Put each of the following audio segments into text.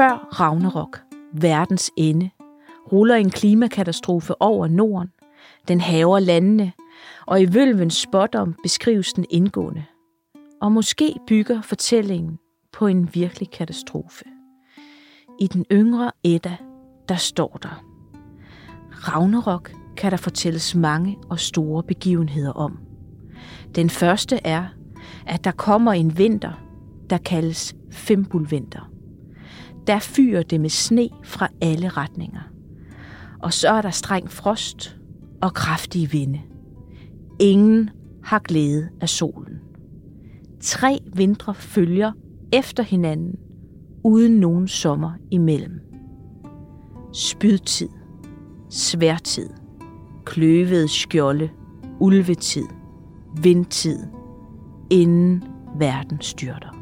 Før Ragnarok, verdens ende, ruller en klimakatastrofe over Norden. Den haver landene, og i vølvens spådom beskrives den indgående. Og måske bygger fortællingen på en virkelig katastrofe. I den yngre Edda, der står der, Ragnarok kan der fortælles mange og store begivenheder om. Den første er, at der kommer en vinter, der kaldes Fimbulvinter. Der fyrer det med sne fra alle retninger. Og så er der streng frost og kraftige vinde. Ingen har glæde af solen. Tre vintre følger efter hinanden, uden nogen sommer imellem. Spydtid, sværtid, kløvede skjolde, ulvetid, vindtid, inden verden styrter.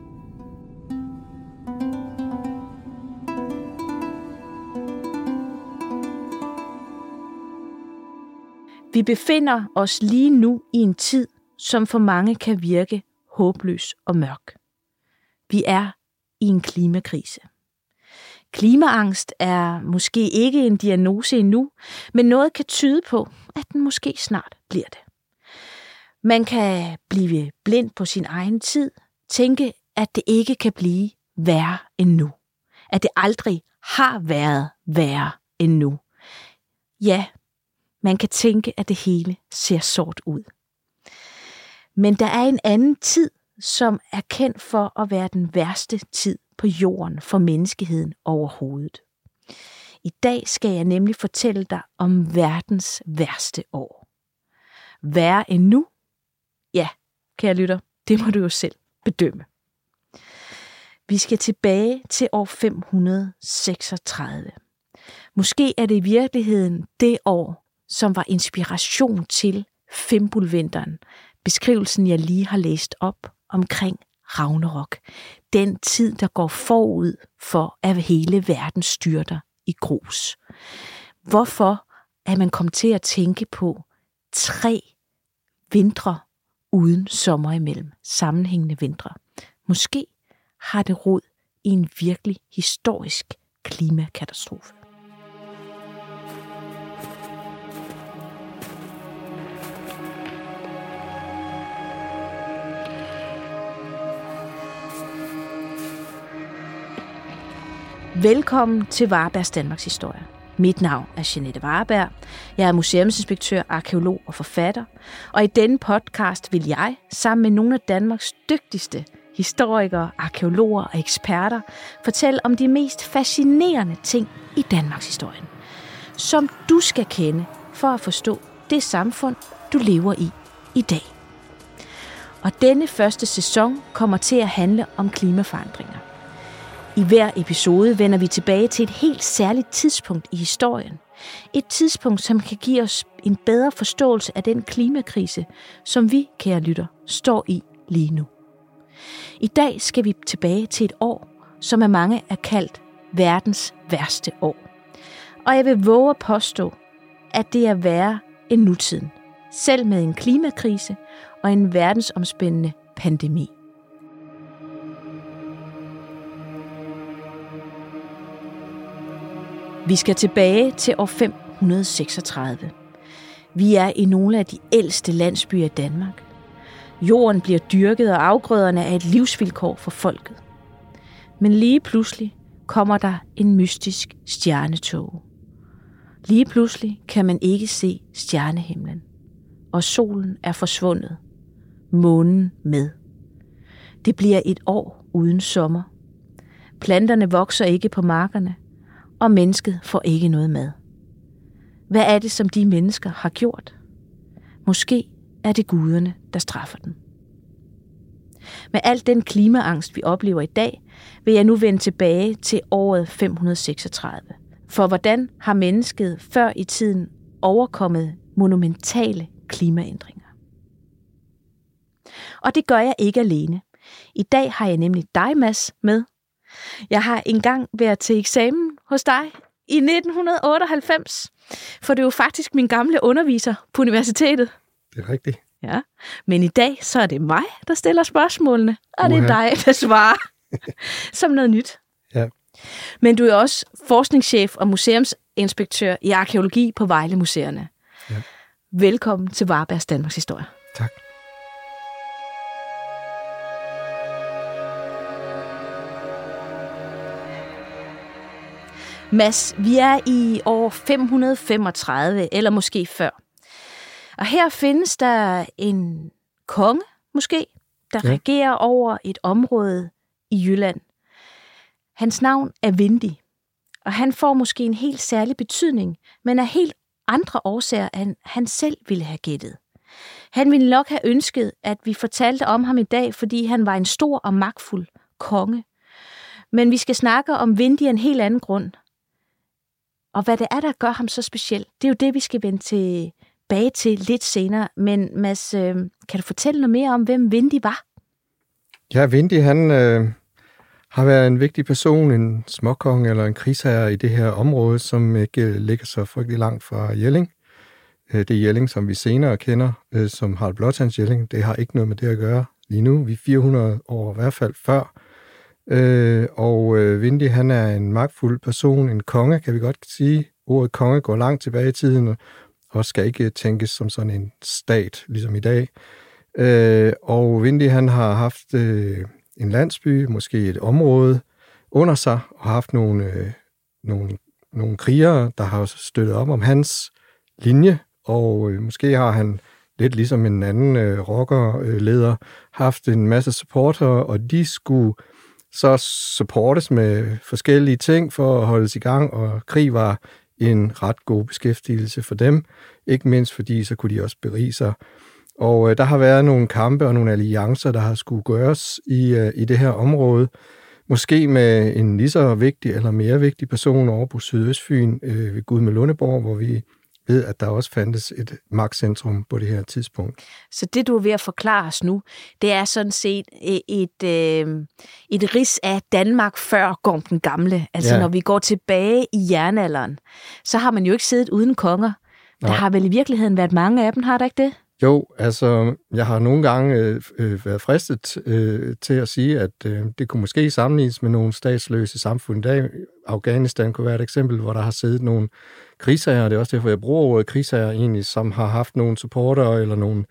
Vi befinder os lige nu i en tid, som for mange kan virke håbløs og mørk. Vi er i en klimakrise. Klimaangst er måske ikke en diagnose endnu, men noget kan tyde på, at den måske snart bliver det. Man kan blive blind på sin egen tid, tænke, at det ikke kan blive værre end nu. At det aldrig har været værre end nu. Ja, man kan tænke, at det hele ser sort ud. Men der er en anden tid, som er kendt for at være den værste tid på jorden for menneskeheden overhovedet. I dag skal jeg nemlig fortælle dig om verdens værste år. Værre end nu? Ja, kære lytter, det må du jo selv bedømme. Vi skal tilbage til år 536. Måske er det i virkeligheden det år, som var inspiration til Fimbulvinteren, beskrivelsen jeg lige har læst op omkring Ragnarok. Den tid, der går forud for, at hele verden styrter i grus. Hvorfor er man kommet til at tænke på tre vintre uden sommer imellem, sammenhængende vintre? Måske har det rod i en virkelig historisk klimakatastrofe. Velkommen til Varebergs Danmarks Historie. Mit navn er Jeanette Vareberg. Jeg er museumsinspektør, arkeolog og forfatter. Og i denne podcast vil jeg, sammen med nogle af Danmarks dygtigste historikere, arkeologer og eksperter, fortælle om de mest fascinerende ting i Danmarks historie, som du skal kende for at forstå det samfund, du lever i i dag. Og denne første sæson kommer til at handle om klimaforandringer. I hver episode vender vi tilbage til et helt særligt tidspunkt i historien. Et tidspunkt, som kan give os en bedre forståelse af den klimakrise, som vi, kære lytter, står i lige nu. I dag skal vi tilbage til et år, som af mange er kaldt verdens værste år. Og jeg vil våge at påstå, at det er værre end nutiden, selv med en klimakrise og en verdensomspændende pandemi. Vi skal tilbage til år 536. Vi er i nogle af de ældste landsbyer i Danmark. Jorden bliver dyrket, og afgrøderne er et livsvilkår for folket. Men lige pludselig kommer der en mystisk stjernetog. Lige pludselig kan man ikke se stjernehimlen, og solen er forsvundet. Månen med. Det bliver et år uden sommer. Planterne vokser ikke på markerne – og mennesket får ikke noget mad. Hvad er det, som de mennesker har gjort? Måske er det guderne, der straffer dem. Med al den klimaangst, vi oplever i dag, vil jeg nu vende tilbage til året 536. For hvordan har mennesket før i tiden overkommet monumentale klimaændringer? Og det gør jeg ikke alene. I dag har jeg nemlig dig, Mads, med. Jeg har engang været til eksamen hos dig i 1998. For det er jo faktisk min gamle underviser på universitetet. Det er rigtigt. Ja, men i dag så er det mig, der stiller spørgsmålene, og Uha. det er dig, der svarer som noget nyt. Ja. Men du er også forskningschef og museumsinspektør i arkeologi på Vejle Museerne. Ja. Velkommen til Varbergs Danmarks Historie. Tak. Mads, vi er i år 535, eller måske før. Og her findes der en konge, måske, der ja. regerer over et område i Jylland. Hans navn er Vindig, og han får måske en helt særlig betydning, men af helt andre årsager, end han selv ville have gættet. Han ville nok have ønsket, at vi fortalte om ham i dag, fordi han var en stor og magtfuld konge. Men vi skal snakke om Vindig af en helt anden grund. Og hvad det er, der gør ham så speciel, det er jo det, vi skal vende tilbage til lidt senere. Men Mads, øh, kan du fortælle noget mere om, hvem Vindy var? Ja, Vindy, han øh, har været en vigtig person, en småkong eller en krigsherre i det her område, som ikke øh, ligger så frygtelig langt fra Jelling. Øh, det er Jelling, som vi senere kender, øh, som Harald Blåtands Jelling. Det har ikke noget med det at gøre lige nu. Vi er 400 år i hvert fald før. Øh, og øh, Vindy, han er en magtfuld person, en konge, kan vi godt sige. Ordet konge går langt tilbage i tiden, og skal ikke øh, tænkes som sådan en stat, ligesom i dag. Øh, og Vindy, han har haft øh, en landsby, måske et område under sig, og haft nogle, nogle, nogle krigere, der har støttet op om hans linje, og øh, måske har han lidt ligesom en anden øh, rockerleder haft en masse supporter, og de skulle så supportes med forskellige ting for at holdes i gang, og krig var en ret god beskæftigelse for dem, ikke mindst fordi så kunne de også berige sig. Og øh, der har været nogle kampe og nogle alliancer, der har skulle gøres i, øh, i det her område, måske med en lige så vigtig eller mere vigtig person over på Sydøstfyn øh, ved Gud med Lundeborg, hvor vi ved, at der også fandtes et magtcentrum på det her tidspunkt. Så det, du er ved at forklare os nu, det er sådan set et, et, øh, et ris af Danmark før Gorm den Gamle. Altså ja. når vi går tilbage i jernalderen, så har man jo ikke siddet uden konger. Der Nej. har vel i virkeligheden været mange af dem, har der ikke det? Jo, altså, jeg har nogle gange øh, øh, været fristet øh, til at sige, at øh, det kunne måske sammenlignes med nogle statsløse samfund i dag. Afghanistan kunne være et eksempel, hvor der har siddet nogle krigsherrer, og det er også derfor, jeg bruger ordet krigsherrer egentlig, som har haft nogle supporter eller nogle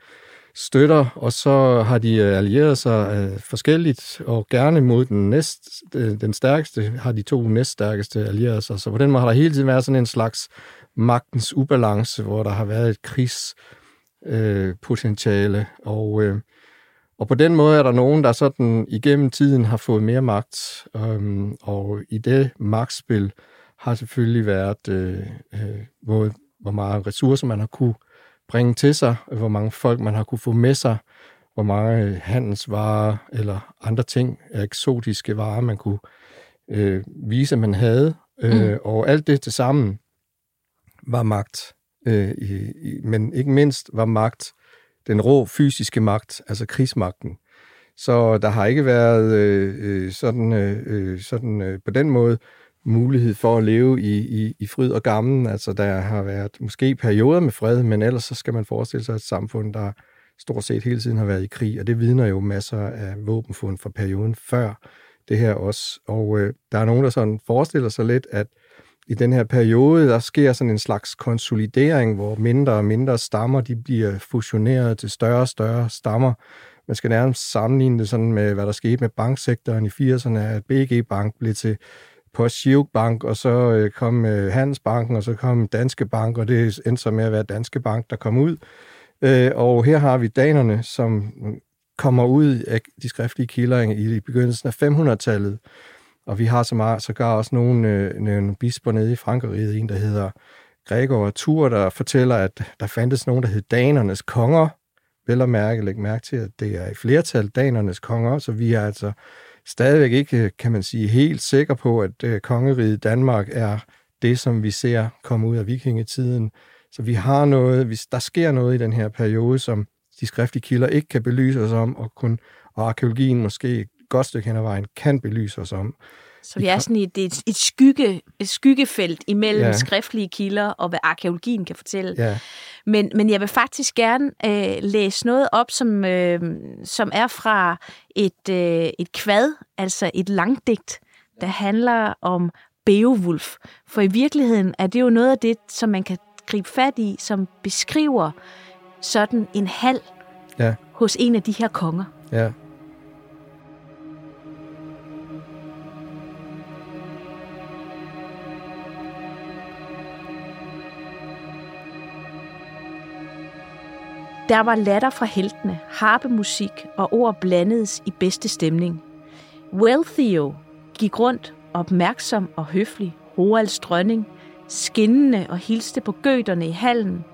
støtter, og så har de øh, allieret sig øh, forskelligt, og gerne mod den næst, øh, den stærkeste, har de to næststærkeste allieret sig. Så på den måde har der hele tiden været sådan en slags magtens ubalance, hvor der har været et krigspotentiale, øh. Og, øh, og på den måde er der nogen, der sådan igennem tiden har fået mere magt. Øh, og i det magtspil har selvfølgelig været, øh, øh, hvor, hvor mange ressourcer man har kunne bringe til sig, hvor mange folk man har kunne få med sig, hvor mange handelsvarer eller andre ting, eksotiske varer, man kunne øh, vise, at man havde. Øh, mm. Og alt det til sammen var magt. Øh, i, i, men ikke mindst var magt den rå fysiske magt, altså krigsmagten. Så der har ikke været øh, øh sådan, øh, øh, sådan øh, på den måde mulighed for at leve i, i, i fryd og gammen. Altså der har været måske perioder med fred, men ellers så skal man forestille sig et samfund, der stort set hele tiden har været i krig, og det vidner jo masser af våbenfund fra perioden før det her også. Og øh, der er nogen, der sådan forestiller sig lidt, at i den her periode, der sker sådan en slags konsolidering, hvor mindre og mindre stammer, de bliver fusioneret til større og større stammer. Man skal nærmest sammenligne det sådan med, hvad der skete med banksektoren i 80'erne, at BG Bank blev til Postgirok Bank, og så øh, kom øh, Handelsbanken, og så kom Danske Bank, og det endte så med at være Danske Bank, der kom ud. Øh, og her har vi danerne, som kommer ud af de skriftlige kilder i begyndelsen af 500-tallet, og vi har så meget, sågar også nogle, øh, nogle bisper nede i Frankrig, en der hedder Gregor Tur, der fortæller, at der fandtes nogen, der hed danernes konger. Vel at mærke, læg mærke til, at det er i flertal danernes konger, så vi er altså stadigvæk ikke, kan man sige, helt sikre på, at øh, kongeriget Danmark er det, som vi ser komme ud af vikingetiden. Så vi har noget, hvis der sker noget i den her periode, som de skriftlige kilder ikke kan belyse os om, og, kun, og arkeologien måske godt stykke hen ad vejen kan belyse os om. Så vi er sådan et, et, et, skygge, et skyggefelt imellem ja. skriftlige kilder og hvad arkeologien kan fortælle. Ja. Men, men jeg vil faktisk gerne øh, læse noget op, som, øh, som er fra et, øh, et kvad, altså et langdigt, der handler om Beowulf. For i virkeligheden er det jo noget af det, som man kan gribe fat i, som beskriver sådan en hal Ja, hos en af de her konger. ja. Der var latter fra heltene, harpemusik og ord blandedes i bedste stemning. Wealthio gik rundt opmærksom og høflig, Roalds dronning, skinnende og hilste på gøterne i hallen.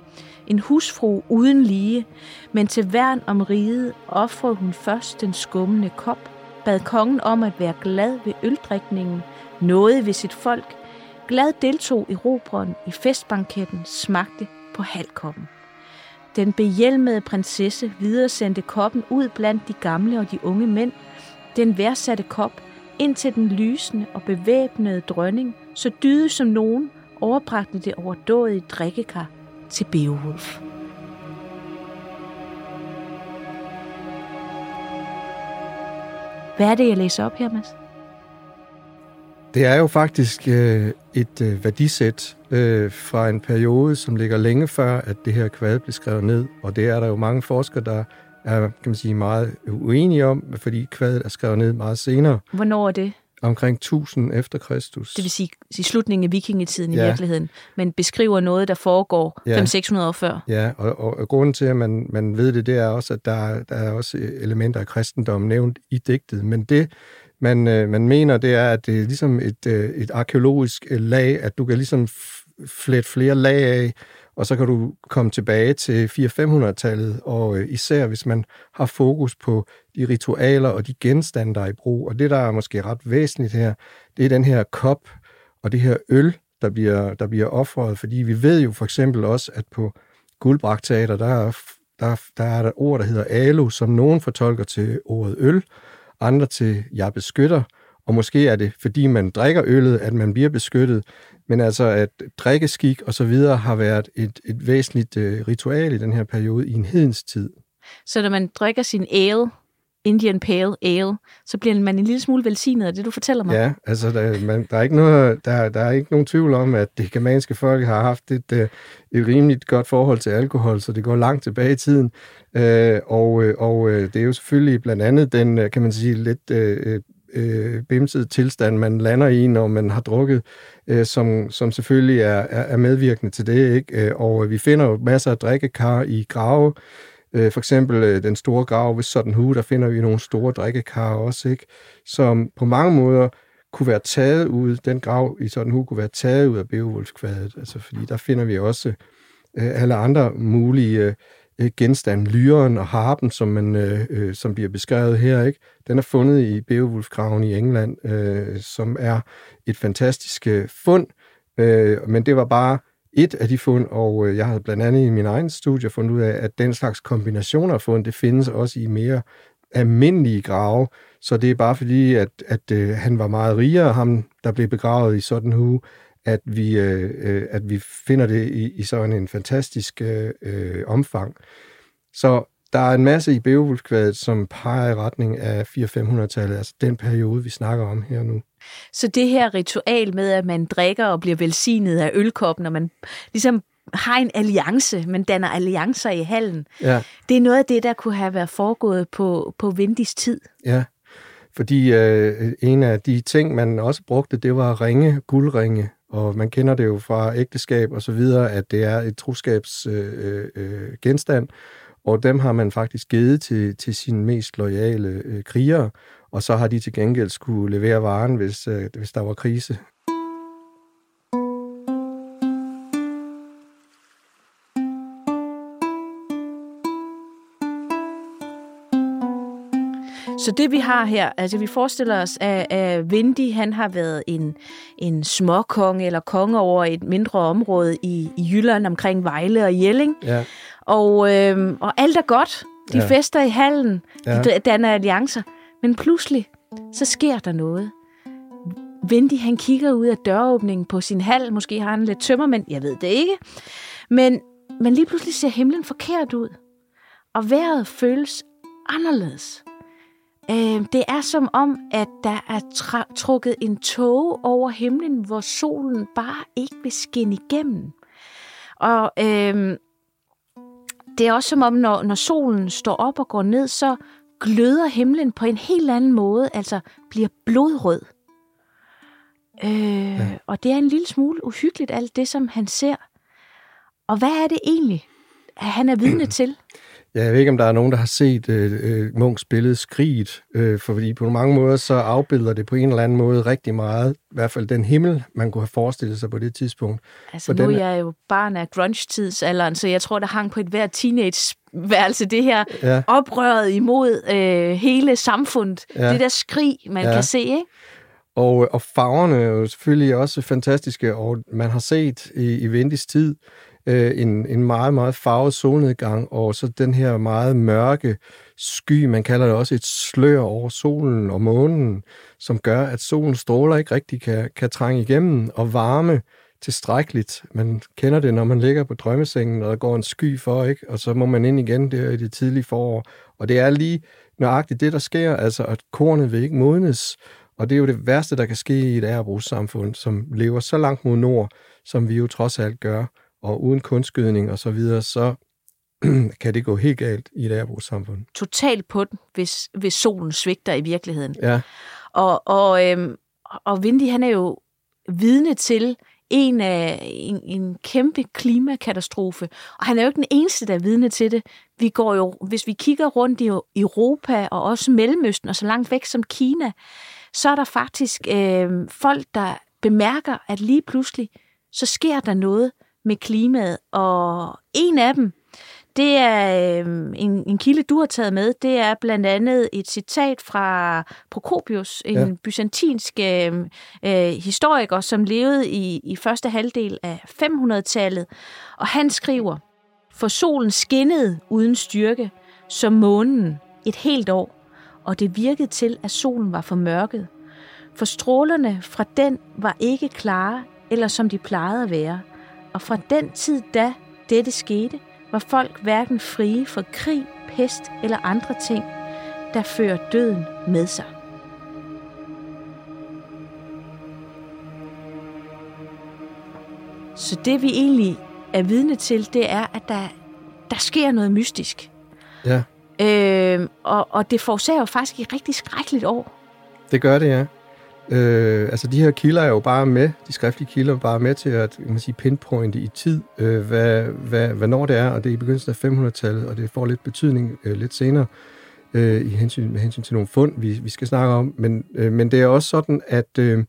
En husfru uden lige, men til værn om riget offrede hun først den skummende kop, bad kongen om at være glad ved øldrikningen, nåede ved sit folk, glad deltog i robren i festbanketten, smagte på halvkoppen. Den behjelmede prinsesse videresendte koppen ud blandt de gamle og de unge mænd. Den værdsatte kop ind til den lysende og bevæbnede dronning, så dyde som nogen overbragte det overdådige drikkekar til Beowulf. Hvad er det, jeg læser op her, Mads? Det er jo faktisk øh, et øh, værdisæt øh, fra en periode, som ligger længe før, at det her kvad blev skrevet ned. Og det er der jo mange forskere, der er kan man sige, meget uenige om, fordi kvadet er skrevet ned meget senere, Hvornår er det? omkring 1000 efter Kristus. Det vil sige i slutningen af vikingetiden Ja. i virkeligheden, men beskriver noget, der foregår Ja. 500-600 år før. Ja, og, og, og grunden til, at man, man ved det, det er også, at der, er- der er også elementer af kristendommen nævnt i digtet. Men det, man, øh, man mener, det er, at det er ligesom et, øh, et arkeologisk øh, lag, at du kan ligesom flette flere lag af, og så kan du komme tilbage til 400-500-tallet, og øh, især hvis man har fokus på de ritualer og de genstande, der er i brug. Og det, der er måske ret væsentligt her, det er den her kop og det her øl, der bliver, der bliver offret, fordi vi ved jo for eksempel også, at på Guldbragteater, der er, der, der er der et ord, der hedder alu, som nogen fortolker til ordet øl, andre til jeg beskytter, og måske er det, fordi man drikker øllet, at man bliver beskyttet, men altså at drikkeskik og så videre har været et, et væsentligt øh, ritual i den her periode i en hedens tid. Så når man drikker sin ale, Indian Pale Ale, så bliver man en lille smule velsignet af det, du fortæller mig. Ja, altså der, man, der, er ikke noget, der, der er ikke nogen tvivl om, at det germanske folk har haft et, øh, et rimeligt godt forhold til alkohol, så det går langt tilbage i tiden. Øh, og øh, og øh, det er jo selvfølgelig blandt andet den, kan man sige, lidt øh, øh, bimsede tilstand, man lander i, når man har drukket, øh, som, som selvfølgelig er, er, er medvirkende til det. Ikke? Og vi finder jo masser af drikkekar i grave, Øh, For eksempel øh, den store grav ved Sutton Hoo, der finder vi nogle store drikkekar også, ikke? som på mange måder kunne være taget ud, den grav i Sutton Hoo kunne være taget ud af Beowulfkvadet, altså fordi der finder vi også øh, alle andre mulige øh, genstande, lyren og harpen, som, man, øh, øh, som bliver beskrevet her, ikke? den er fundet i Beowulfgraven i England, øh, som er et fantastisk øh, fund, øh, men det var bare et af de fund, og øh, jeg har blandt andet i min egen studie fundet ud af, at den slags kombinationer af fund, det findes også i mere almindelige grave, så det er bare fordi, at, at øh, han var meget rigere, ham der blev begravet i sådan hue, at vi, øh, øh, at vi finder det i, i sådan en fantastisk øh, øh omfang. Så der er en masse i Beowulfkvadet, som peger i retning af 400-500-tallet, altså den periode, vi snakker om her nu. Så det her ritual med, at man drikker og bliver velsignet af ølkoppen, og man ligesom har en alliance, man danner alliancer i hallen, Ja, det er noget af det, der kunne have været foregået på, på Vindis tid. ja. Fordi øh, en af de ting, man også brugte, det var ringe, guldringe, og man kender det jo fra ægteskab og så videre, at det er et troskabsgenstand, øh, øh, genstand, og dem har man faktisk givet til, til sine mest loyale øh, krigere, og så har de til gengæld skulle levere varen, hvis, øh, hvis der var krise. Så det vi har her, altså vi forestiller os, at, at Vindy, han har været en, en småkonge eller konge over et mindre område i, i Jylland omkring Vejle og Jelling. Ja, Og, øhm, og alt er godt. De Ja. ja. fester i hallen, Ja. de danner alliancer. Men pludselig, så sker der noget. Vindy, han kigger ud af døråbningen på sin hal. Måske har han lidt tømmermænd, jeg ved det ikke. Men, men lige pludselig ser himlen forkert ud. Og vejret føles anderledes. Øh, det er som om, at der er tra- trukket en tåge over himlen, hvor solen bare ikke vil skinne igennem. Og øh, det er også som om, når, når solen står op og går ned, så gløder himlen på en helt anden måde, altså bliver blodrød. Øh, ja. Og det er en lille smule uhyggeligt, alt det, som han ser. Og hvad er det egentlig, at han er vidne til? Ja, jeg ved ikke, om der er nogen, der har set øh, øh, Munchs billede Skriget, øh, fordi på mange måder så afbilder det på en eller anden måde rigtig meget, i hvert fald den himmel, man kunne have forestillet sig på det tidspunkt. Altså nu er jeg jo barn af grunge-tidsalderen, så jeg tror, der hang på et hvert teenage-værelse det her ja. oprøret imod øh, hele samfundet. Ja. Det der skrig, man ja. kan se, ikke? Og, og farverne er jo selvfølgelig også fantastiske, og man har set i, i Vendis tid, øh, en, en meget, meget farvet solnedgang, og så den her meget mørke sky, man kalder det også et slør over solen og månen, som gør, at solens stråler ikke rigtig kan, kan trænge igennem og varme tilstrækkeligt. Man kender det, når man ligger på drømmesengen, og der går en sky for, ikke? og så må man ind igen der i det tidlige forår. Og det er lige nøjagtigt det, der sker, altså at kornet vil ikke modnes, og det er jo det værste, der kan ske i et ærebrugssamfund, som lever så langt mod nord, som vi jo trods alt gør og uden kunstgødning og så videre, så kan det gå helt galt i et ærbrugssamfund. Totalt på den, hvis, hvis solen svigter i virkeligheden. Ja. Og, og, øhm, og Vindy, han er jo vidne til en, af, en, en kæmpe klimakatastrofe. Og han er jo ikke den eneste, der er vidne til det. Vi går jo, hvis vi kigger rundt i Europa og også Mellemøsten og så langt væk som Kina, så er der faktisk øh, folk, der bemærker, at lige pludselig, så sker der noget, med klimaet. Og en af dem, det er øh, en, en kilde, du har taget med. Det er blandt andet et citat fra Procopius, en ja. byzantinsk øh, øh, historiker, som levede i, i første halvdel af 500-tallet. Og han skriver, for solen skinnede uden styrke, som månen et helt år, og det virkede til, at solen var for mørket. For strålerne fra den var ikke klare, eller som de plejede at være – og fra den tid, da dette skete, var folk hverken frie for krig, pest eller andre ting, der fører døden med sig. Så det vi egentlig er vidne til, det er, at der, der sker noget mystisk. Ja. Øh, og, og det forårsager jo faktisk et rigtig skrækkeligt år. Det gør det, ja. Øh, altså de her kilder er jo bare med, de skriftlige kilder er bare med til at man sige, pinpointe i tid, øh, hvad, hvad, hvornår det er, og det er i begyndelsen af 500-tallet, og det får lidt betydning øh, lidt senere øh, i hensyn, med hensyn til nogle fund, vi, vi skal snakke om. Men, øh, men det er også sådan, at, øh,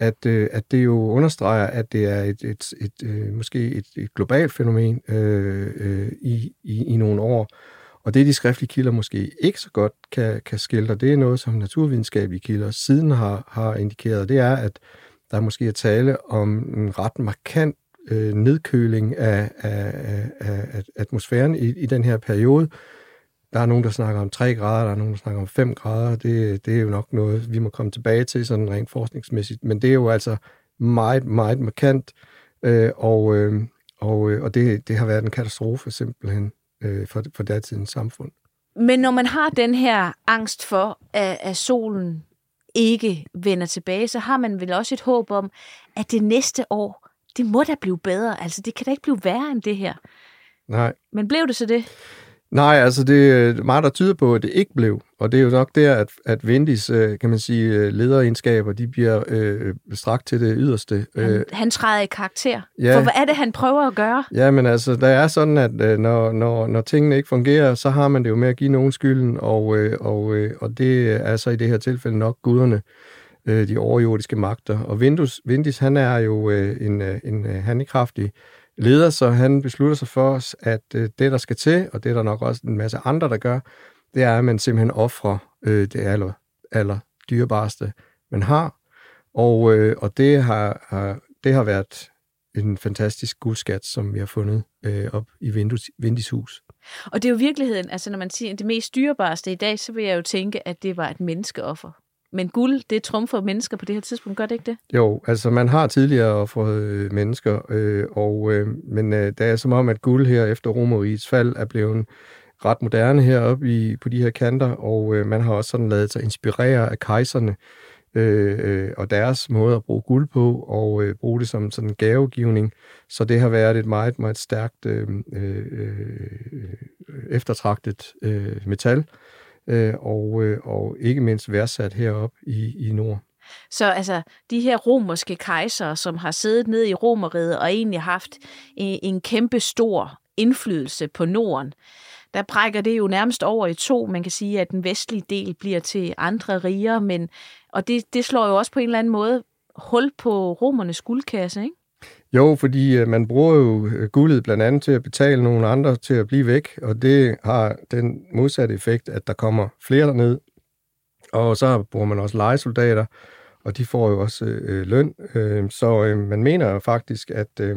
at, øh, at det jo understreger, at det er et, et, et, øh, måske et, et globalt fænomen øh, øh, i, i, i nogle år, og det, de skriftlige kilder måske ikke så godt kan, kan skildre, det er noget, som naturvidenskabelige kilder siden har, har indikeret. Det er, at der måske er tale om en ret markant øh, nedkøling af, af, af, af atmosfæren i, i den her periode. Der er nogen, der snakker om 3 grader, der er nogen, der snakker om 5 grader. Det, det er jo nok noget, vi må komme tilbage til sådan rent forskningsmæssigt. Men det er jo altså meget, meget markant, øh, og, øh, og, øh, og det, det har været en katastrofe simpelthen øh, for, for datidens samfund. Men når man har den her angst for, at, at solen ikke vender tilbage, så har man vel også et håb om, at det næste år, det må da blive bedre. Altså, det kan da ikke blive værre end det her. Nej. Men blev det så det? Nej, altså det er meget, der tyder på, at det ikke blev. Og det er jo nok der, at, at Vendis, øh, kan man sige, øh, lederegenskaber, de bliver øh, strakt til det yderste. Han, øh, han træder i karakter. Ja, For hvad er det, han prøver at gøre? Ja, men altså, der er sådan, at når, når, når tingene ikke fungerer, så har man det jo med at give nogen skylden, og, og, og det er så i det her tilfælde nok guderne, de overjordiske magter. Og Vindus, Vindis, han er jo en, en handlekraftig leder, så han beslutter sig for os, at øh, det, der skal til, og det er der nok også en masse andre, der gør, det er, at man simpelthen offrer øh, det aller, aller dyrebareste, man har. Og, øh, og det, har, har, det har været en fantastisk guldskat, som vi har fundet øh, op i Vindus, Vindis hus. Og det er jo virkeligheden, altså når man siger det mest dyrebareste i dag, så vil jeg jo tænke, at det var et menneskeoffer. Men guld, det trumfer mennesker på det her tidspunkt, gør det ikke det? Jo, altså man har tidligere offret øh, mennesker, øh, og, øh, men øh, det er som om, at guld her efter Romerigets fald er blevet ret moderne heroppe i, på de her kanter, og øh, man har også sådan lavet sig inspirere af kejserne øh, øh, og deres måde at bruge guld på, og øh, bruge det som sådan en gavegivning. Så det har været et meget, meget stærkt øh, øh, øh, øh eftertragtet øh, metal, øh, og, øh, og ikke mindst værdsat heroppe i, i Nord. Så altså, de her romerske kejsere, som har siddet ned i romeriet og egentlig haft en, en kæmpe stor indflydelse på Norden, der brækker det jo nærmest over i to. Man kan sige, at den vestlige del bliver til andre riger, men, og det, det slår jo også på en eller anden måde hul på romernes guldkasse, ikke? Jo, fordi øh, man bruger jo øh, guldet blandt andet til at betale nogle andre til at blive væk, og det har den modsatte effekt, at der kommer flere derned, og så bruger man også legesoldater, og de får jo også øh, øh, løn. Øh, så øh, man mener faktisk, at, øh,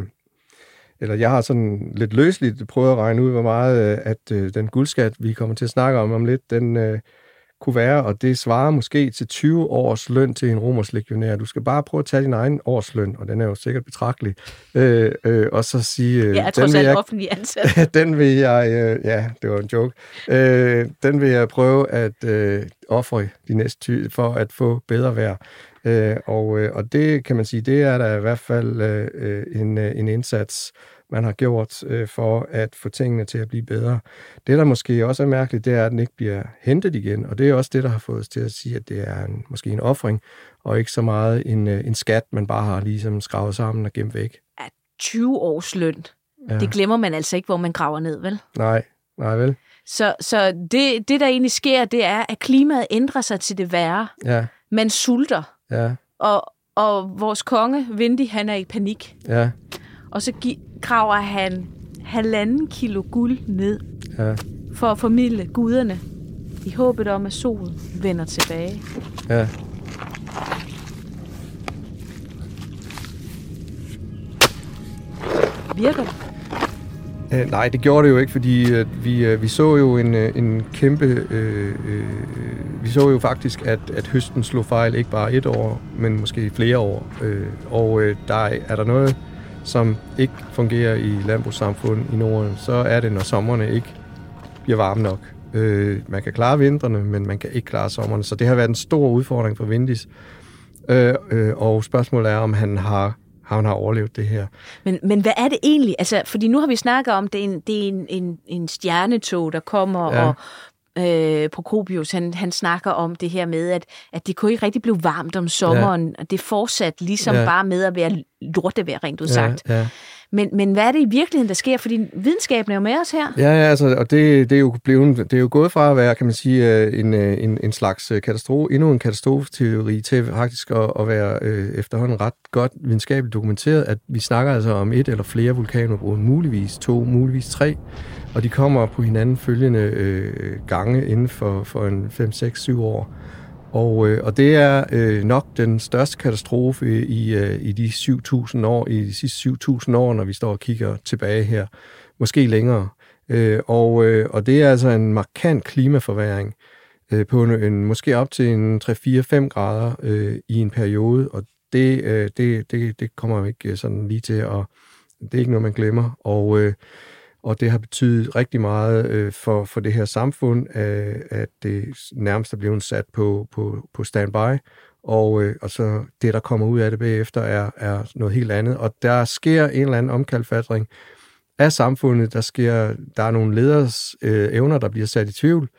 eller jeg har sådan lidt løsligt prøvet at regne ud, hvor meget øh, at øh, den guldskat, vi kommer til at snakke om om lidt, den øh, kunne være, og det svarer måske til 20 års løn til en romersk legionær. Du skal bare prøve at tage din egen årsløn, og den er jo sikkert betragtelig, øh, øh, og så sige... Øh, ja, jeg selv jeg, offentlig ansat. den vil jeg... Øh, ja, det var en joke. Øh, den vil jeg prøve at øh, ofre de næste for at få bedre vejr. Øh, og, øh, og det kan man sige, det er der i hvert fald øh, øh, en, øh, en indsats, man har gjort øh, for at få tingene til at blive bedre. Det, der måske også er mærkeligt, det er, at den ikke bliver hentet igen, og det er også det, der har fået os til at sige, at det er en, måske en offring, og ikke så meget en, øh, en skat, man bare har ligesom skravet sammen og gemt væk. At 20 års løn, ja. det glemmer man altså ikke, hvor man graver ned, vel? Nej, nej vel. Så, så det, det, der egentlig sker, det er, at klimaet ændrer sig til det værre. Ja. Man sulter. Ja. Og, og vores konge, Vindy, han er i panik. Ja. Og så graver han halvanden kilo guld ned ja. for at formidle guderne i håbet om, at solen vender tilbage. Ja. Virker det? Uh, nej, det gjorde det jo ikke, fordi uh, vi, uh, vi så jo en, uh, en kæmpe... Uh, uh, vi så jo faktisk, at, at høsten slog fejl ikke bare et år, men måske flere år. Uh, og uh, der er der noget, som ikke fungerer i landbrugssamfundet i Norden, så er det, når sommerne ikke bliver varme nok. Uh, man kan klare vintrene, men man kan ikke klare sommerne. Så det har været en stor udfordring for Vindis. Uh, uh, og spørgsmålet er, om han har han har overlevet det her. Men, men hvad er det egentlig? Altså, fordi nu har vi snakket om, det er en, det er en, en, en stjernetog, der kommer, ja. og øh, Prokopius, han, han snakker om det her med, at, at det kunne ikke rigtig blive varmt om sommeren, ja. og det fortsat ligesom ja. bare med at være lortevejr, rent udsagt. Ja, ja. Men, men hvad er det i virkeligheden, der sker? Fordi videnskaben er jo med os her. Ja, ja altså, og det, det, er jo blevet, det er jo gået fra at være, kan man sige, øh, en, øh, en, en slags øh, katastrofe, endnu en katastrofeteori til faktisk at, at være øh, efterhånden ret godt videnskabeligt dokumenteret, at vi snakker altså om et eller flere vulkanudbrud, muligvis to, muligvis tre, og de kommer på hinanden følgende øh, gange inden for, for en 5, 6, 7 år. Og, øh, og det er øh, nok den største katastrofe i, øh, i de 7.000 år, i de sidste 7.000 år, når vi står og kigger tilbage her. Måske længere. Øh, og, øh, og det er altså en markant klimaforværing øh, på en, en, måske op til en 3-4-5 grader øh, i en periode, og det, øh, det, det, det kommer ikke øh, sådan lige til at... Det er ikke noget, man glemmer. Og øh, og det har betydet rigtig meget øh, for, for det her samfund, øh, at det nærmest er blevet sat på, på, på standby, og, øh, og så det, der kommer ud af det bagefter, er, er noget helt andet. Og der sker en eller anden omkalfatring af samfundet. Der sker der er nogle leders øh, evner, der bliver sat i tvivl.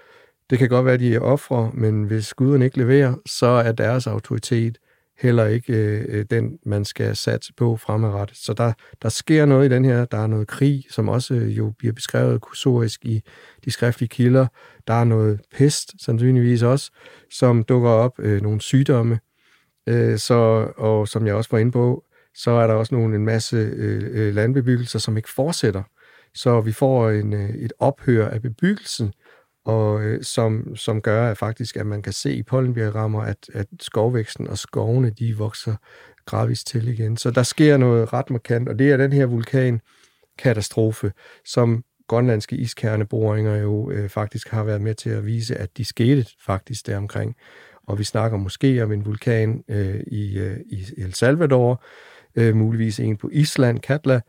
Det kan godt være, at de er ofre, men hvis guderne ikke leverer, så er deres autoritet heller ikke øh, øh, den, man skal satse på fremadrettet. Så der, der sker noget i den her. Der er noget krig, som også øh, jo bliver beskrevet kursorisk i de skriftlige kilder. Der er noget pest, sandsynligvis også, som dukker op. Øh, nogle sygdomme. Øh, så, og som jeg også var inde på, så er der også nogle, en masse øh, øh landbebyggelser, som ikke fortsætter. Så vi får en, øh, et ophør af bebyggelsen, og øh, som, som gør at faktisk, at man kan se i pollenbjergrammer, at, at skovvæksten og skovene, de vokser gradvist til igen. Så der sker noget ret markant, og det er den her vulkankatastrofe, som grønlandske iskerneboringer jo øh, faktisk har været med til at vise, at de skete faktisk deromkring. Og vi snakker måske om en vulkan øh, i, øh, i El Salvador, øh, muligvis en på Island, Katla,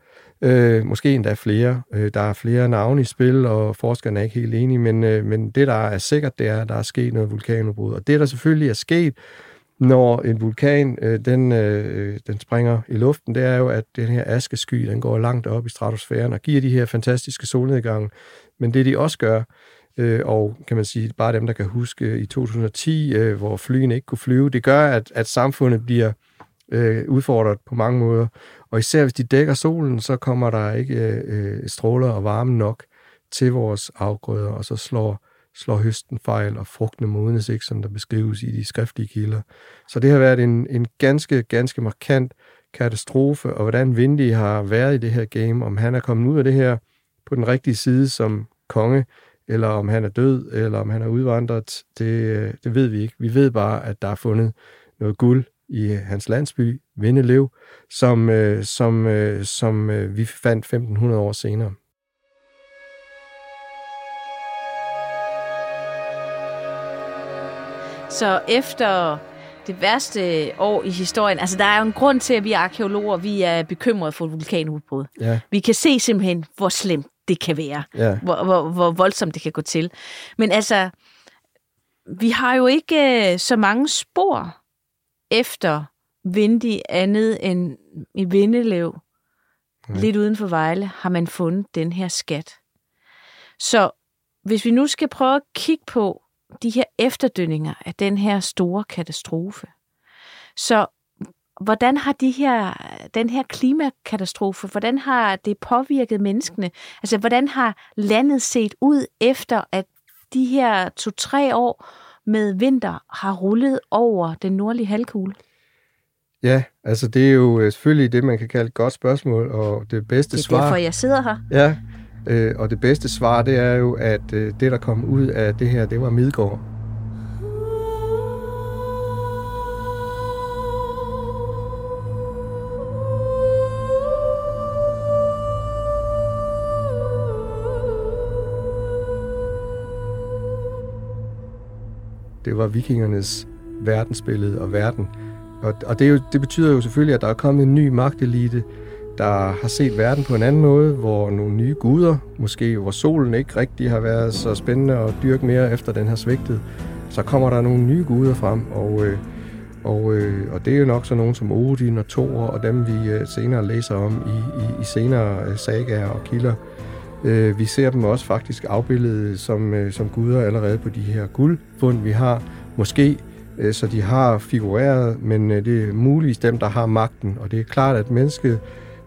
Øh, måske endda flere. Øh, der er flere navne i spil, og forskerne er ikke helt enige, men, øh, men det, der er sikkert, det er, at der er sket noget vulkanudbrud. Og det, der selvfølgelig er sket, når en vulkan øh, den, øh, den springer i luften, det er jo, at den her askesky den går langt op i stratosfæren og giver de her fantastiske solnedgange. Men det, de også gør, øh, og kan man sige, bare dem, der kan huske øh, i 2010, øh, hvor flyene ikke kunne flyve, det gør, at, at samfundet bliver øh, Øh, udfordret på mange måder. Og især hvis de dækker solen, så kommer der ikke øh, øh, stråler og varme nok til vores afgrøder, og så slår, slår høsten fejl, og frugtene modnes ikke, som der beskrives i de skriftlige kilder. Så det har været en, en ganske, ganske markant katastrofe, og hvordan Vindy har været i det her game, om han er kommet ud af det her på den rigtige side som konge, eller om han er død, eller om han er udvandret, det, øh, det ved vi ikke. Vi ved bare, at der er fundet noget guld i hans landsby, Vindelev, som, øh, som, øh, som øh, vi fandt 1500 år senere. Så efter det værste år i historien, altså der er jo en grund til, at vi er arkeologer, vi er bekymrede for vulkanudbrud. Ja. Vi kan se simpelthen, hvor slemt det kan være, Ja. hvor, hvor, hvor voldsomt det kan gå til. Men altså, vi har jo ikke øh, så mange spor efter Vindy andet end i Vindelev, Nej. lidt uden for Vejle, har man fundet den her skat. Så hvis vi nu skal prøve at kigge på de her efterdønninger af den her store katastrofe, så hvordan har de her, den her klimakatastrofe, hvordan har det påvirket menneskene? Altså, hvordan har landet set ud efter, at de her to-tre år med vinter har rullet over den nordlige halvkugle? Ja, altså det er jo øh, selvfølgelig det, man kan kalde et godt spørgsmål, og det bedste Det er svar... derfor, jeg sidder her. Ja, øh, og det bedste svar, det er jo, at øh, det, der kom ud af det her, det var Midgård. Det var vikingernes verdensbillede og verden. Og, og det, er jo, det betyder jo selvfølgelig, at der er kommet en ny magtelite, der har set verden på en anden måde, hvor nogle nye guder, måske hvor solen ikke rigtig har været så spændende at dyrke mere efter den har svigtet, så kommer der nogle nye guder frem, og, øh, og, øh, og det er jo nok så nogen som Odin og Thor, og dem vi øh, senere læser om i, i, i senere øh, sagaer og kilder. Øh, vi ser dem også faktisk afbildet som, øh, som guder allerede på de her guldfund, vi har. Måske øh, så de har figureret, men øh, det er muligvis dem, der har magten. Og det er klart, at mennesket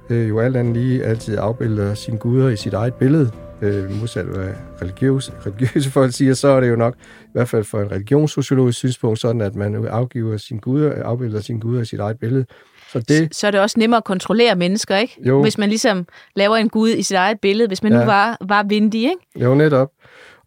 øh, jo alt andet lige altid afbilder sine guder i sit eget billede. Øh, modsat hvad religiøse, religiøse folk siger, så er det jo nok, i hvert fald for en religionssociologisk synspunkt, sådan at man afgiver sin guder, afbilder sine guder i sit eget billede. Så det, Så er det også nemmere at kontrollere mennesker, ikke? Jo. Hvis man ligesom laver en gud i sit eget billede, hvis man ja. Nu var, var vindig, ikke? Jo, netop.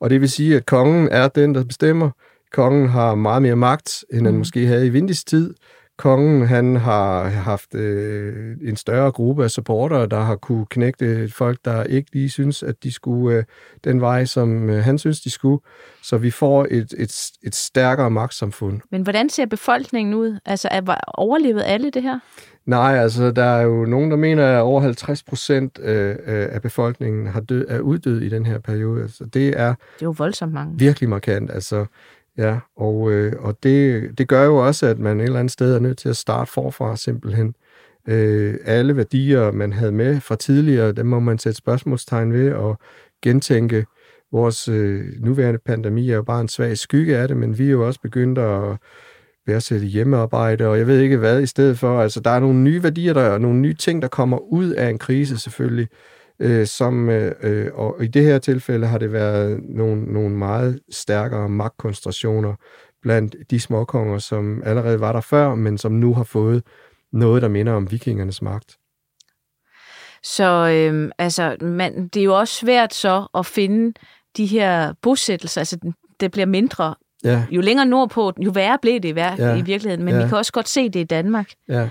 Og det vil sige, at kongen er den, der bestemmer. Kongen har meget mere magt, end han Mm. måske havde i Vindis tid. Kongen han har haft øh, en større gruppe af supportere, der har kunne knægte folk, der ikke lige synes, at de skulle øh, den vej, som øh, han synes, de skulle. Så vi får et, et, et stærkere magtsamfund. Men hvordan ser befolkningen ud? Altså, er overlevet alle det her? Nej, altså der er jo nogen, der mener, at over 50 procent øh, øh, af befolkningen har død, er uddød i den her periode. Altså, det er Det er jo voldsomt mange. virkelig markant. Altså, ja, og, øh, og det, det gør jo også, at man et eller andet sted er nødt til at starte forfra simpelthen. Øh, alle værdier, man havde med fra tidligere, dem må man sætte spørgsmålstegn ved og gentænke. Vores øh, nuværende pandemi er jo bare en svag skygge af det, men vi er jo også begyndt at værdsætte hjemmearbejde, og jeg ved ikke hvad i stedet for. Altså, der er nogle nye værdier, der er nogle nye ting, der kommer ud af en krise selvfølgelig, øh, som, øh, øh, og i det her tilfælde har det været nogle, nogle meget stærkere magtkoncentrationer blandt de småkonger, som allerede var der før, men som nu har fået noget, der minder om vikingernes magt. Så øh, altså, man, det er jo også svært så at finde de her bosættelser. Altså, det bliver mindre. Ja, Jo længere nordpå, jo værre blev det i, hver, Ja. i virkeligheden. Men Ja. vi kan også godt se det i Danmark. ja,